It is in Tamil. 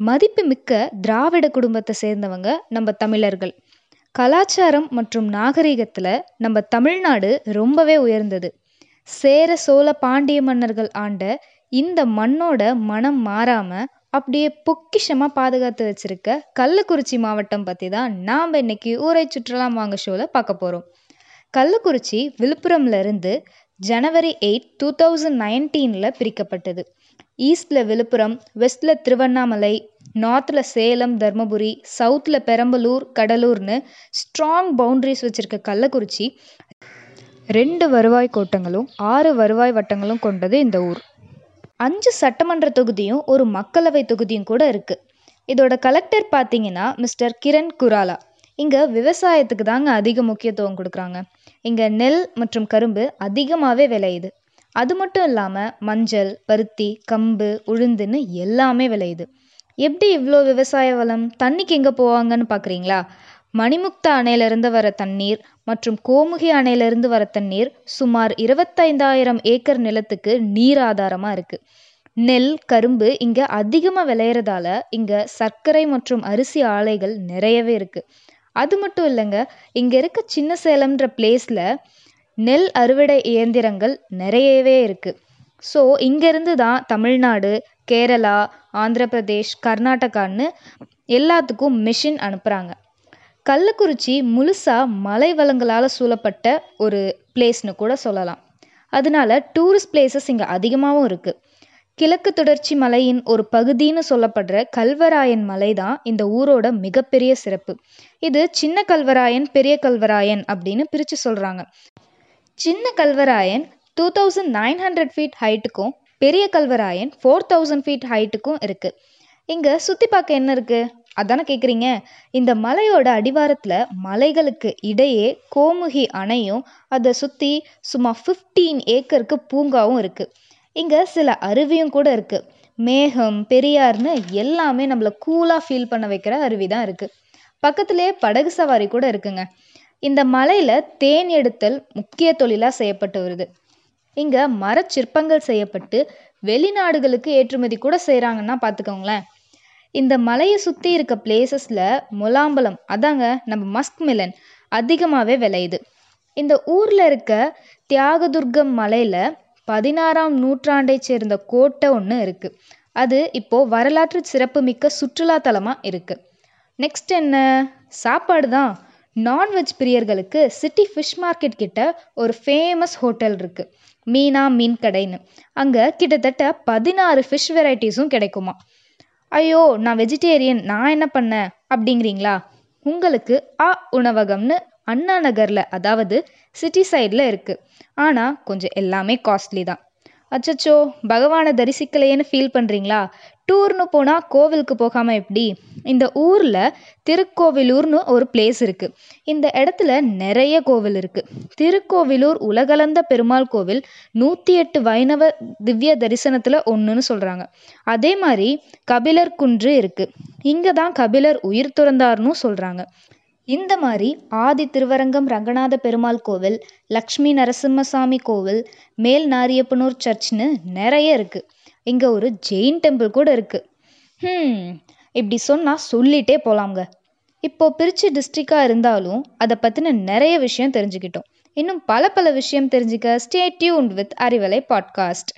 மதிப்புமிக்க திராவிட குடும்பத்தை சேர்ந்தவங்க நம்ம தமிழர்கள். கலாச்சாரம் மற்றும் நாகரிகத்தில் நம்ம தமிழ்நாடு ரொம்பவே உயர்ந்தது. சேர சோழ பாண்டிய மன்னர்கள் ஆண்ட இந்த மண்ணோட மனம் மாறாமல் அப்படியே பொக்கிஷமாக பாதுகாத்து வச்சிருக்க கள்ளக்குறிச்சி மாவட்டம் பற்றி தான் நாம் இன்னைக்கு ஊரை சுற்றலாம் வாங்க ஷோவில் பார்க்க போகிறோம் கள்ளக்குறிச்சி விழுப்புரம்ல இருந்து ஜனவரி எயிட் டூ தௌசண்ட் நைன்டீனில் பிரிக்கப்பட்டது. ஈஸ்டில் விழுப்புரம் வெஸ்டில் திருவண்ணாமலை நார்த்தில் சேலம் தர்மபுரி சவுத்தில் பெரம்பலூர் கடலூர்னு ஸ்ட்ராங் பவுண்ட்ரிஸ் வச்சுருக்க கள்ளக்குறிச்சி ரெண்டு வருவாய் கோட்டங்களும் ஆறு வருவாய் வட்டங்களும் கொண்டது இந்த ஊர். அஞ்சு சட்டமன்ற தொகுதியும் ஒரு மக்களவை தொகுதியும் கூட இருக்குது இதோட கலெக்டர் பார்த்தீங்கன்னா மிஸ்டர் கிரண் குராலா. இங்கே விவசாயத்துக்கு தாங்க அதிக முக்கியத்துவம் கொடுக்குறாங்க. இங்கே நெல் மற்றும் கரும்பு அதிகமாகவே விளையுது. அது மட்டும் இல்லாமல் மஞ்சள் பருத்தி கம்பு உளுந்துன்னு எல்லாமே விளையுது. எப்படி இவ்வளோ விவசாய வளம்? தண்ணிக்கு எங்கே போவாங்கன்னு பார்க்குறீங்களா மணிமுக்தா அணையிலிருந்து வர தண்ணீர் மற்றும் கோமுகி அணையிலிருந்து வர தண்ணீர் சுமார் இருபத்தைந்தாயிரம் ஏக்கர் நிலத்துக்கு நீர் ஆதாரமாக இருக்குது நெல் கரும்பு இங்கே அதிகமாக விளையிறதால இங்கே சர்க்கரை மற்றும் அரிசி ஆலைகள் நிறையவே இருக்குது அது மட்டும் இல்லைங்க இங்கே இருக்க சின்ன சேலம்ன்ற பிளேஸில் நெல் அறுவடை இயந்திரங்கள் நிறையவே இருக்குது ஸோ இங்கேருந்து தான் தமிழ்நாடு கேரளா ஆந்திர பிரதேஷ் கர்நாடகான்னு எல்லாத்துக்கும் மிஷின் அனுப்புகிறாங்க கள்ளக்குறிச்சி முழுசாக மலை வளங்களால் சூழப்பட்ட ஒரு பிளேஸ்னு கூட சொல்லலாம். அதனால டூரிஸ்ட் பிளேசஸ் இங்கே அதிகமாகவும் இருக்குது கிழக்கு தொடர்ச்சி மலையின் ஒரு பகுதின்னு சொல்லப்படுற கல்வராயன் மலை தான் இந்த ஊரோட மிகப்பெரிய சிறப்பு. இது சின்ன கல்வராயன் பெரிய கல்வராயன் அப்படின்னு பிரித்து சொல்கிறாங்க சின்ன Kalvarayan two thousand nine hundred feet ஹைட்டுக்கும் பெரிய கல்வராயன் ஃபோர் தௌசண்ட் ஃபீட் ஹைட்டுக்கும் இருக்குது இங்கே சுற்றி பார்க்க என்ன இருக்குது அதானே கேட்குறீங்க இந்த மலையோட அடிவாரத்தில் மலைகளுக்கு இடையே கோமுகி அணையும் அதை சுற்றி சுமார் ஃபிஃப்டீன் ஏக்கருக்கு பூங்காவும் இருக்குது இங்கே சில அருவியும் கூட இருக்குது மேகம் பெரியார்னு எல்லாமே நம்மளை கூலாக ஃபீல் பண்ண வைக்கிற அருவி தான் இருக்குது பக்கத்துலேயே படகு சவாரி கூட இருக்குங்க. இந்த மலையில் தேன் எடுத்தல் முக்கிய தொழிலாக செய்யப்பட்டு வருது. இங்கே மரச்சிற்பங்கள் செய்யப்பட்டு வெளிநாடுகளுக்கு ஏற்றுமதி கூட செய்கிறாங்கன்னா பார்த்துக்கோங்களேன் இந்த மலையை சுற்றி இருக்க பிளேசஸில் முலாம்பலம் அதாங்க நம்ம மஸ்க் மிலன் அதிகமாகவே விளையுது. இந்த ஊரில் இருக்க தியாகதுர்கம் மலையில் பதினாறாம் நூற்றாண்டை சேர்ந்த கோட்டை ஒன்று இருக்குது அது இப்போது வரலாற்று சிறப்புமிக்க சுற்றுலாத்தலமாக இருக்குது நெக்ஸ்ட் என்ன? சாப்பாடு தான் நான்வெஜ் பிரியர்களுக்கு சிட்டி ஃபிஷ் மார்க்கெட் கிட்ட ஒரு ஃபேமஸ் ஹோட்டல் இருக்குது மீனா மீன் கடைன்னு. அங்கே கிட்டத்தட்ட பதினாறு ஃபிஷ் வெரைட்டிஸும் கிடைக்குமா. ஐயோ நான் வெஜிடேரியன் நான் என்ன பண்ணேன்? அப்படிங்கிறீங்களா? உங்களுக்கு அ உணவகம்னு அண்ணா நகரில் அதாவது சிட்டி சைடில் இருக்குது ஆனால் கொஞ்சம் எல்லாமே காஸ்ட்லி தான். அச்சச்சோ பகவானை தரிசிக்கலையேன்னு ஃபீல் பண்ணுறீங்களா டூர்னு போனால் கோவிலுக்கு போகாமல் எப்படி? இந்த ஊரில் திருக்கோவிலூர்னு ஒரு பிளேஸ் இருக்குது இந்த இடத்துல நிறைய கோவில் இருக்குது திருக்கோவிலூர் உலகளந்த பெருமாள் கோவில் நூற்றி எட்டு வைணவ திவ்ய தரிசனத்தில் ஒன்றுன்னு சொல்கிறாங்க அதே மாதிரி கபிலர் குன்று இருக்குது இங்கே தான் கபிலர் உயிர் துறந்தார்னு சொல்கிறாங்க இந்த மாதிரி ஆதி திருவரங்கம் ரங்கநாத பெருமாள் கோவில் லக்ஷ்மி நரசிம்மசாமி கோவில் மேல் நாரியப்பனூர் சர்ச்னு நிறைய இருக்குது இங்கே ஒரு ஜெயின் டெம்பிள் கூட இருக்குது இப்படி சொன்னால் சொல்லிட்டே போகலாங்க இப்போ பிரிச்சு டிஸ்ட்ரிக்டாக இருந்தாலும் அதை பற்றின நிறைய விஷயம் தெரிஞ்சுக்கிட்டோம். இன்னும் பல பல விஷயம் தெரிஞ்சுக்க stay tuned with Arivalai podcast